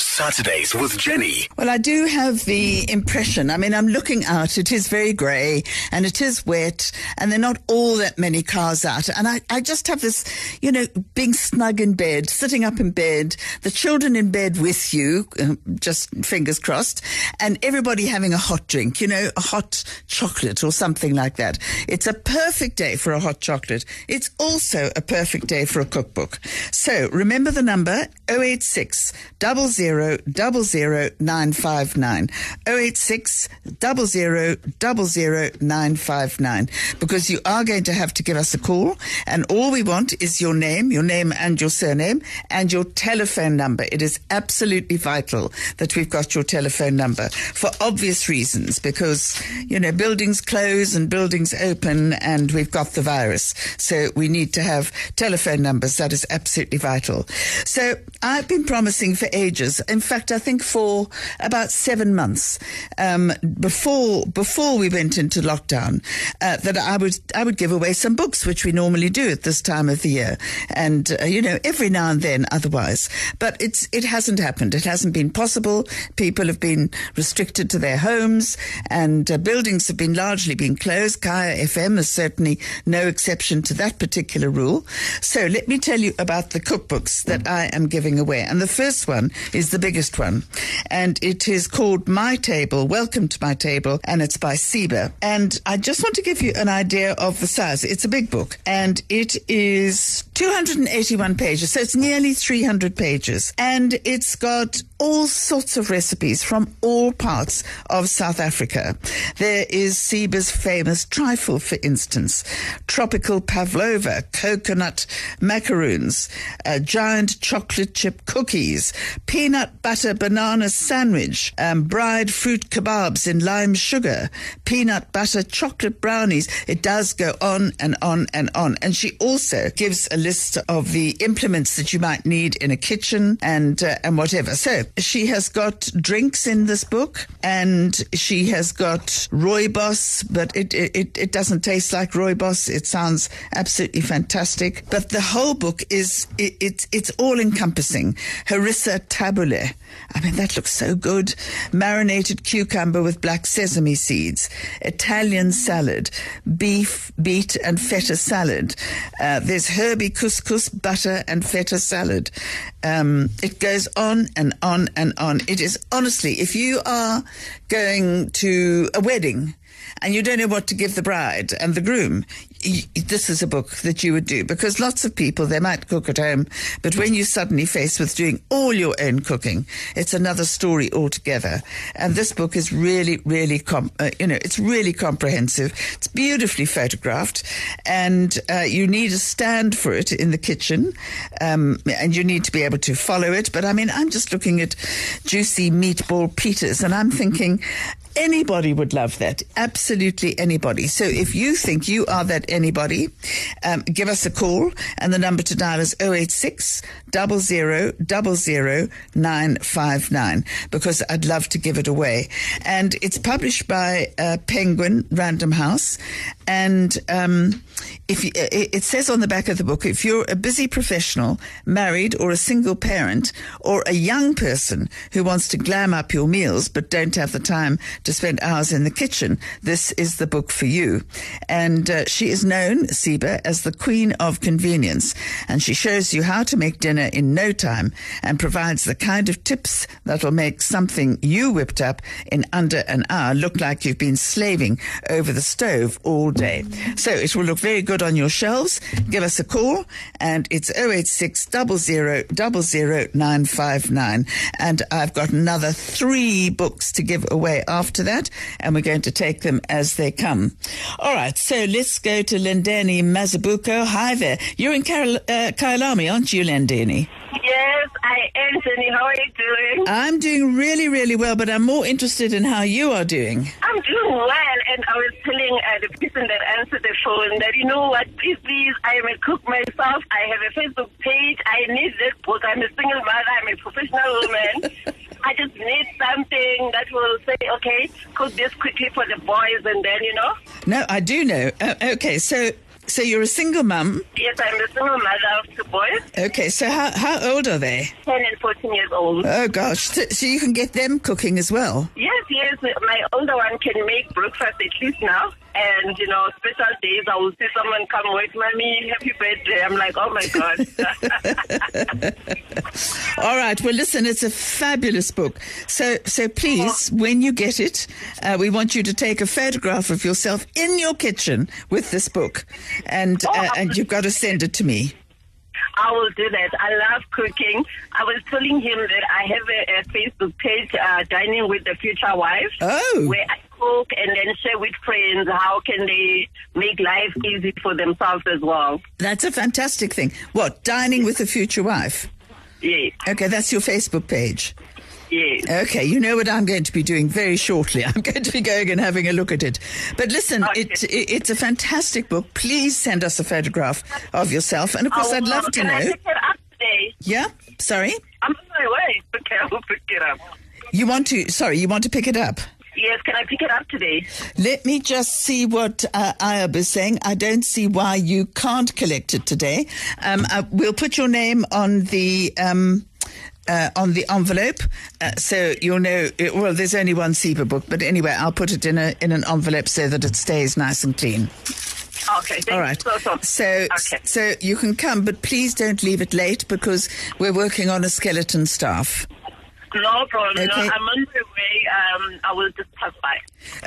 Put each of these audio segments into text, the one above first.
Saturdays with Jenny. Well, I do have the impression. I mean, I'm looking out. It is very grey and it is wet, and there are not all that many cars out. And I, I just have this, you know, being snug in bed, sitting up in bed, the children in bed with you, uh, just fingers crossed, and everybody having a hot drink, you know, a hot chocolate or something like that. It's a perfect day for a hot chocolate. It's also a perfect day for a cookbook. So remember the number 086 00 959. 086 00 959. Because you are going to have to give us a call, and all we want is your name, your name and your surname, and your telephone number. It is absolutely vital that we've got your telephone number for obvious reasons, because, you know, buildings close and buildings open, and we've got the virus. So we need to have telephone numbers. That is absolutely vital. So I've been promising for ages. In fact, I think for about seven months um, before before we went into lockdown, uh, that I would I would give away some books, which we normally do at this time of the year, and uh, you know every now and then otherwise. But it's it hasn't happened. It hasn't been possible. People have been restricted to their homes, and uh, buildings have been largely been closed. Kaya FM is certainly no exception to that particular rule. So let me tell you about the cookbooks that I am giving away, and the first one is the biggest one, and it is called My Table. Welcome to My Table, and it's by Siba. And I just want to give you an idea of the size. It's a big book, and it is 281 pages, so it's nearly 300 pages, and it's got all sorts of recipes from all parts of South Africa. There is Siba's famous trifle, for instance, tropical pavlova, coconut macaroons, giant chocolate chip cookies, peanut butter banana sandwich, um, dried fruit kebabs in lime sugar, peanut butter chocolate brownies. It does go on and on and on. And she also gives a list of the implements that you might need in a kitchen and uh, and whatever. So she has got drinks in this book, and she has got rooibos, but it it, it doesn't taste like rooibos. It sounds absolutely fantastic. But the whole book is it, it it's all encompassing. Harissa tabbouleh. I mean, that looks so good. Marinated cucumber with black sesame seeds, Italian salad, beef, beet, and feta salad. Uh, there's herby couscous, butter, and feta salad. Um, it goes on and on and on. It is honestly, if you are going to a wedding, and you don't know what to give the bride and the groom, this is a book that you would do because lots of people they might cook at home, but when you're suddenly face with doing all your own cooking, it's another story altogether. And this book is really, really, com- uh, you know, it's really comprehensive. It's beautifully photographed, and uh, you need a stand for it in the kitchen, um, and you need to be able to follow it. But I mean, I'm just looking at juicy meatball pitas, and I'm thinking, Anybody would love that. Absolutely anybody. So if you think you are that anybody, um, give us a call and the number to dial is 086 00 959 because I'd love to give it away. And it's published by uh, Penguin Random House. And um, if you, it says on the back of the book, if you're a busy professional, married, or a single parent, or a young person who wants to glam up your meals but don't have the time to spend hours in the kitchen, this is the book for you. And uh, she is known, Siba, as the Queen of Convenience, and she shows you how to make dinner in no time and provides the kind of tips that will make something you whipped up in under an hour look like you've been slaving over the stove all day. So it will look very good on your shelves. Give us a call, and it's 086 00 959. And I've got another three books to give away after that, and we're going to take them as they come. All right, so let's go to Lendeni Mazabuko. Hi there. You're in Carol- uh, Kyalami, aren't you, Lendeni? Yes, I am, Jenny. How are you doing? I'm doing really, really well, but I'm more interested in how you are doing. I'm doing well, and I was telling uh, the person that answered the phone that, you know what, please, please, I am a cook myself. I have a Facebook page. I need this book. I'm a single mother. I'm a professional woman. I just need something that will say, okay, cook this quickly for the boys, and then, you know? No, I do know. Uh, okay, so so you're a single mum. Yes, I'm a single mother of two boys, Okay, so how, how old are they? 10 and 14 years old. Oh gosh, so, so you can get them cooking as well. Yes, yes, my older one can make breakfast at least now. And, you know, special days, I will see someone come with, Mommy, happy birthday. I'm like, oh my God. All right. Well, listen, it's a fabulous book. So, so please, when you get it, uh, we want you to take a photograph of yourself in your kitchen with this book, and uh, and you've got to send it to me. I will do that. I love cooking. I was telling him that I have a, a Facebook page, uh, Dining with the Future Wife, Oh. where I cook and then share with friends how can they make life easy for themselves as well. That's a fantastic thing. What dining with a future wife? Yes, Okay, that's your Facebook page. yes. Okay, you know what I'm going to be doing very shortly. I'm going to be going and having a look at it. But listen, Okay. it, it it's a fantastic book. Please send us a photograph of yourself, and of course, I I'd oh, love to know. pick it up today? Yeah, sorry, I'm on my way. Okay, I will pick it up. you want to? Sorry, you want to pick it up? Yes, can I pick it up today? Let me just see what uh, Ayab is saying. I don't see why you can't collect it today. Um, uh, we'll put your name on the. Um, uh, on the envelope, uh, so you'll know. It, well, there's only one Siba book, but anyway, I'll put it in a in an envelope so that it stays nice and clean. Okay, thank All right. so, so. So okay. so you can come, but please don't leave it late because we're working on a skeleton staff. No problem. No, Okay. I'm on my way. Um, I will just pass by.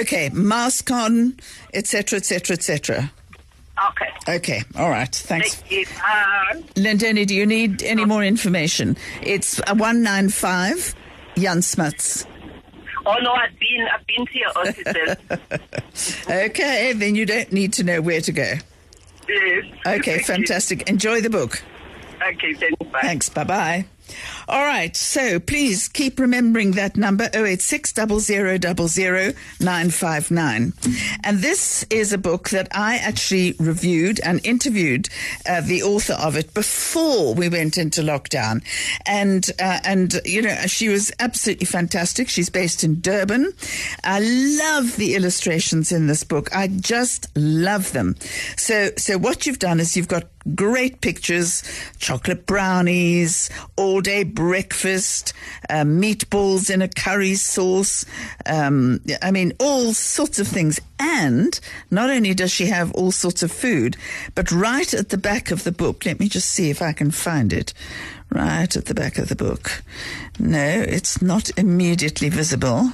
Okay, mask on, etc., etc., etc. Okay. Okay, all right. Thanks. Thank you. Uh, Lendeni, do you need any more information? It's a 195 Jan Smuts. oh no, I've been, I've been to your offices. Okay, then you don't need to know where to go. yes. Okay, fantastic. Enjoy the book. Okay, thanks. Bye. Thanks. Bye bye. All right. So please keep remembering that number 086 959. And this is a book that I actually reviewed and interviewed uh, the author of it before we went into lockdown. And, uh, and, you know, she was absolutely fantastic. She's based in Durban. I love the illustrations in this book. I just love them. So, so what you've done is you've got great pictures, chocolate brownies, all day breakfast, uh, meatballs in a curry sauce. Um, I mean, all sorts of things. And not only does she have all sorts of food, but right at the back of the book, let me just see if I can find it. Right at the back of the book. No, it's not immediately visible.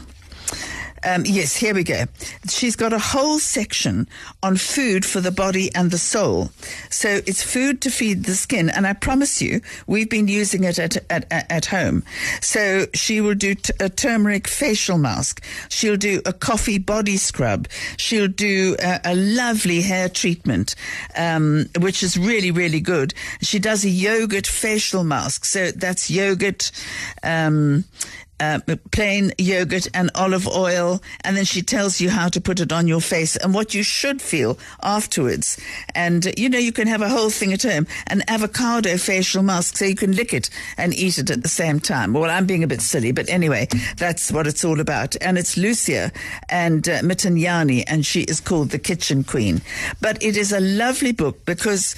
Um, yes, here we go. She's got a whole section on food for the body and the soul. So it's food to feed the skin, and I promise you, we've been using it at at, at home. So she will do t- a turmeric facial mask. She'll do a coffee body scrub. She'll do a, a lovely hair treatment, um, which is really really good. She does a yogurt facial mask. So that's yogurt. Um, uh, plain yogurt and olive oil, and then she tells you how to put it on your face and what you should feel afterwards. And you know, you can have a whole thing at home an avocado facial mask, so you can lick it and eat it at the same time. Well, I'm being a bit silly, but anyway, that's what it's all about. And it's Lucia and uh, Mthiyane, and she is called the Kitchen Queen. But it is a lovely book because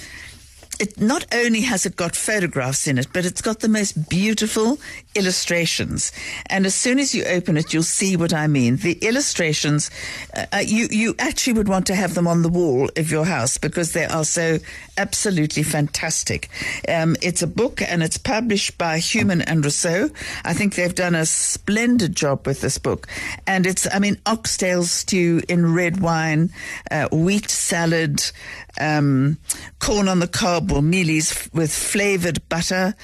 it not only has it got photographs in it, but it's got the most beautiful illustrations. And as soon as you open it, you'll see what I mean. The illustrations, uh, uh, you you actually would want to have them on the wall of your house because they are so absolutely fantastic. Um, it's a book and it's published by Human and Rousseau. I think they've done a splendid job with this book. And it's, I mean, oxtail stew in red wine, uh, wheat salad, um, corn on the cob or mealies with flavored butter,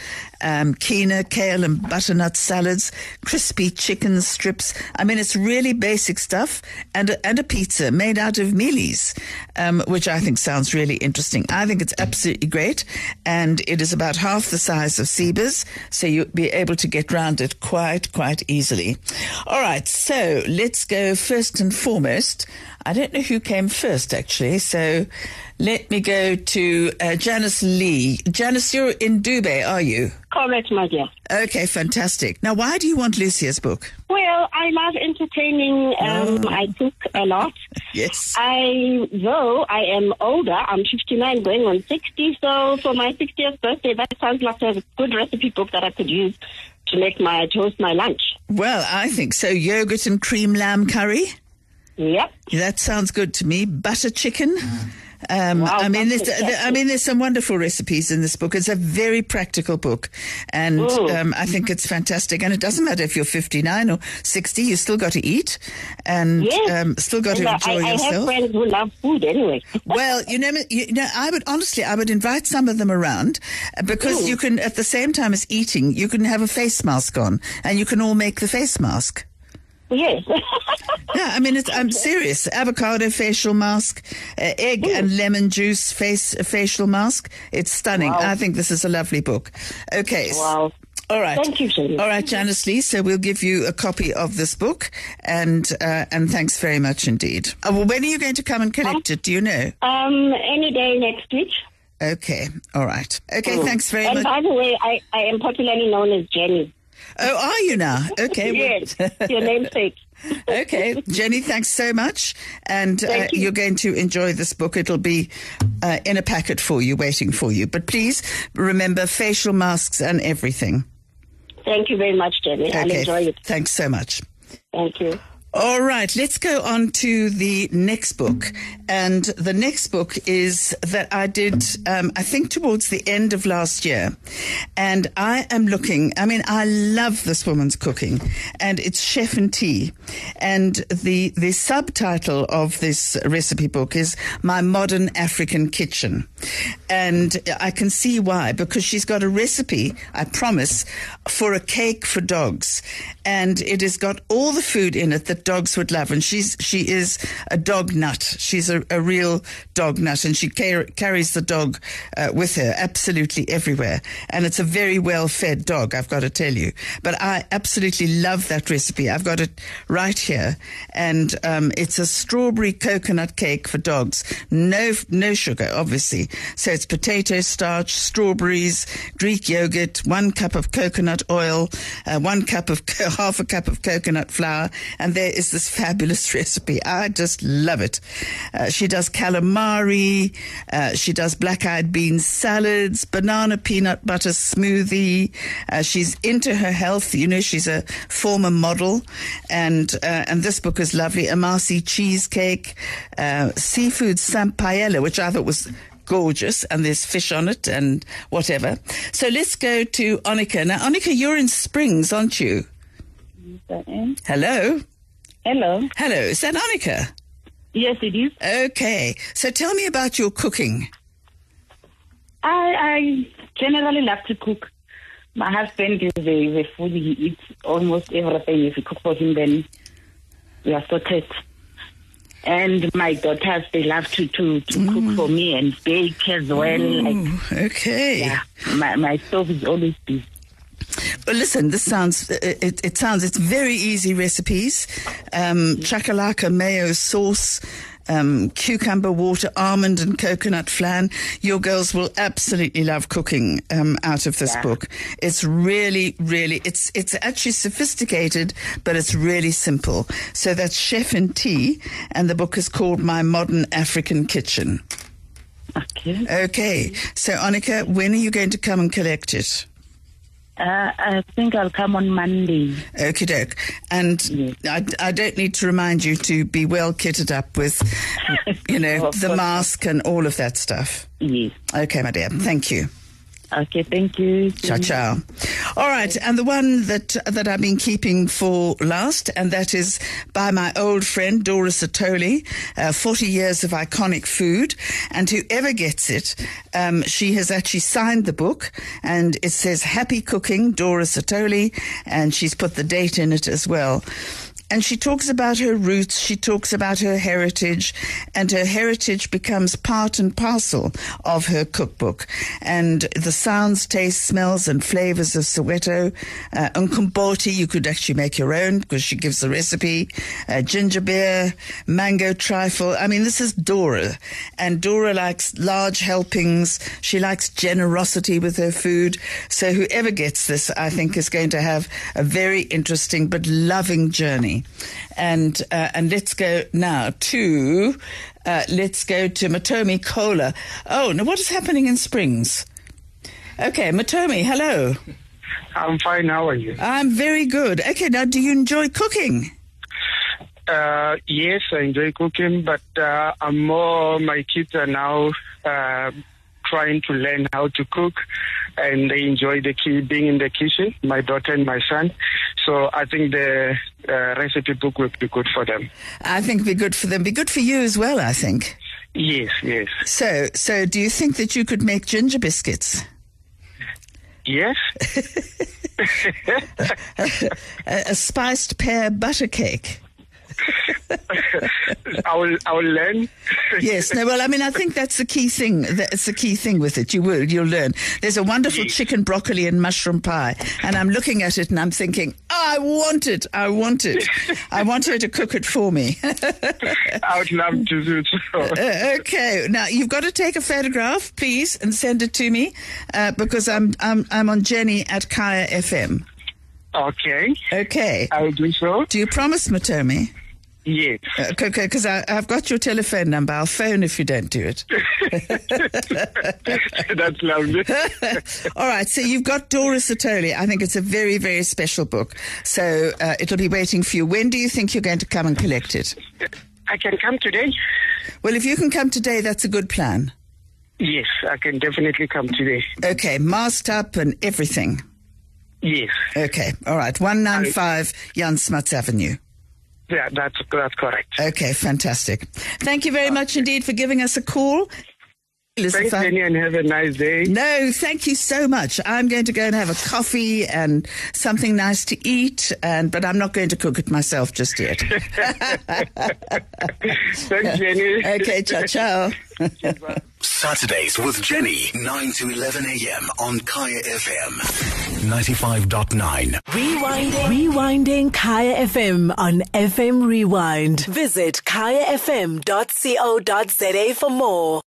um, quinoa, kale, and butternut salads, crispy chicken strips. I mean, it's really basic stuff, and a, and a pizza made out of mealies, um, which I think sounds really interesting. I think it's absolutely great, and it is about half the size of Siba's, so you'll be able to get round it quite, quite easily. All right, so let's go first and foremost. I don't know who came first, actually. So let me go to uh, Janice Lee. Janice, you're in Dubai, are you? Correct, my dear. Okay, fantastic. Now, why do you want Lucia's book? Well, I love entertaining. Um, I cook a lot. Yes. I, though I am older, I'm 59 going on 60, so for my 60th birthday, that sounds like a good recipe book that I could use to make my toast my lunch. Well, I think so. Yogurt and cream lamb curry. Yep. That sounds good to me. Butter chicken. Um, Wow, I mean, there's, I mean, there's some wonderful recipes in this book. It's a very practical book, and um, I think it's fantastic. And it doesn't matter if you're 59 or 60; you still got to eat, and Yes. um, still got And to I, enjoy I have friends who love food anyway. Well, you know, you know, I would honestly, I would invite some of them around uh, because Ooh. you can, at the same time as eating, you can have a face mask on, and you can all make the face mask. Yes. Yeah, I mean, it's, I'm serious. Avocado facial mask, uh, egg and lemon juice face uh, facial mask. It's stunning. Wow. I think this is a lovely book. Okay. Wow. All right. Thank you, Shirley. All right, Janice Lee. So we'll give you a copy of this book, and uh, and thanks very much indeed. Uh, well, when are you going to come and collect it? Do you know? um, any day next week. Okay. All right. Okay. Mm. Thanks very and much. And by the way, I, I am popularly known as Jenny. Oh, are you now? Okay. Yes, your namesake. okay, Jenny, thanks so much. And uh, you. you're going to enjoy this book. It'll be uh, in a packet for you, waiting for you. But please remember facial masks and everything. Thank you very much, Jenny. Okay. I'll enjoy it. Thanks so much. Thank you. All right, let's go on to the next book. And the next book is that I did, um, I think, towards the end of last year. And I am looking, I mean, I love this woman's cooking, and it's Chef Nti. And the, the subtitle of this recipe book is My Modern African Kitchen. And I can see why, because she's got a recipe, I promise, for a cake for dogs. And it has got all the food in it that dogs would love. And she's, she is a dog nut. She's a, a real dog nut and she car- carries the dog uh, with her absolutely everywhere. And it's a very well fed dog, I've got to tell you. But I absolutely love that recipe. I've got it right here. And um, it's a strawberry coconut cake for dogs. No, no sugar, obviously. So it's potato starch, strawberries, Greek yogurt, one cup of coconut oil, uh, one cup of half a cup of coconut flour, and there is this fabulous recipe. I just love it. Uh, she does calamari, uh, she does black-eyed bean salads, banana peanut butter smoothie. Uh, she's into her health. You know, she's a former model, and uh, and this book is lovely. Amasi cheesecake, uh, seafood sampaella, which I thought was gorgeous, and there's fish on it and whatever. So let's go to Onika. Now, Onika, you're in Springs, aren't you? Hello? Hello. Hello, is that Annika? Yes, it is. Okay, so tell me about your cooking. I, I generally love to cook. My husband is a, a foodie. He eats almost everything. If you cook for him, then we are sorted. And my daughters, they love to, to, to cook mm. for me and bake as well. Like, Okay. yeah, my, my stove is always busy. Well, listen, this sounds, it, it sounds, it's very easy recipes. Um, chakalaka mayo sauce, um, cucumber water, almond and coconut flan. Your girls will absolutely love cooking, um, out of this Yeah. book. It's really, really, it's, it's actually sophisticated, but it's really simple. So that's Chef Nti, and the book is called My Modern African Kitchen. Okay. Okay. So, Annika, when are you going to come and collect it? Uh, I think I'll come on Monday. Okie doke. And Yes. I, I don't need to remind you to be well kitted up with, you know, the course. mask and all of that stuff. Yes. Okay, my dear. Thank you. Okay, thank you. Ciao, ciao. All right, and the one that that I've been keeping for last, and that is by my old friend Dorah Sithole, uh, 40 years of iconic food, and whoever gets it, um, she has actually signed the book, and it says "Happy Cooking, Dorah Sithole," and she's put the date in it as well. And she talks about her roots. She talks about her heritage, and her heritage becomes part and parcel of her cookbook. And the sounds, tastes, smells, and flavors of Soweto. Uh, Umqombothi, you could actually make your own because she gives the recipe. Uh, ginger beer, mango trifle. I mean, this is Dorah, and Dorah likes large helpings. She likes generosity with her food. So whoever gets this, I think, is going to have a very interesting but loving journey. And uh, and let's go now to uh, let's go to Matomi Kola. Oh, now what is happening in Springs? Okay, Matomi, hello. I'm fine. How are you? I'm very good. Okay, now do you enjoy cooking? Uh, yes, I enjoy cooking, but uh, I'm more. My kids are now uh, trying to learn how to cook, and they enjoy the key being in the kitchen. My daughter and my son. So I think the uh, recipe book would be good for them. I think be good for them. Be good for you as well, I think. Yes, yes, So, so do you think that you could make ginger biscuits? yes. A, a spiced pear butter cake? I will. I will learn. Yes. No. Well, I mean, I think that's the key thing. That's the key thing with it. You will. You'll learn. There's a wonderful Yes. chicken broccoli and mushroom pie, and I'm looking at it and I'm thinking, oh, I want it. I want it. I want her to cook it for me. I would love to do so. Uh, okay. Now you've got to take a photograph, please, and send it to me uh, because I'm I'm I'm on Jenny at Kaya FM. Okay, Okay. I will do so. Do you promise, Matomi? Yes. Okay, because I've got your telephone number. I'll phone if you don't do it. That's lovely. All right, so you've got Dorah Sithole. I think it's a very, very special book. So uh, it'll be waiting for you. When do you think you're going to come and collect it? I can come today. Well, if you can come today, that's a good plan. Yes, I can definitely come today. Okay, masked up and everything. Yes. Okay, all right. 195 Jan Smuts Avenue. Yeah, that's that's correct. Okay, fantastic. Thank you very much indeed for giving us a call. Listen, Thanks, Jenny, and have a nice day. No, thank you so much. I'm going to go and have a coffee and something nice to eat, and but I'm not going to cook it myself just yet. Thanks, Jenny. okay, ciao, ciao. Saturdays with Jenny, 9 to 11 a.m. on Kaya FM 95.9. Rewinding. Rewinding Kaya FM on FM Rewind. Visit kayafm.co.za for more.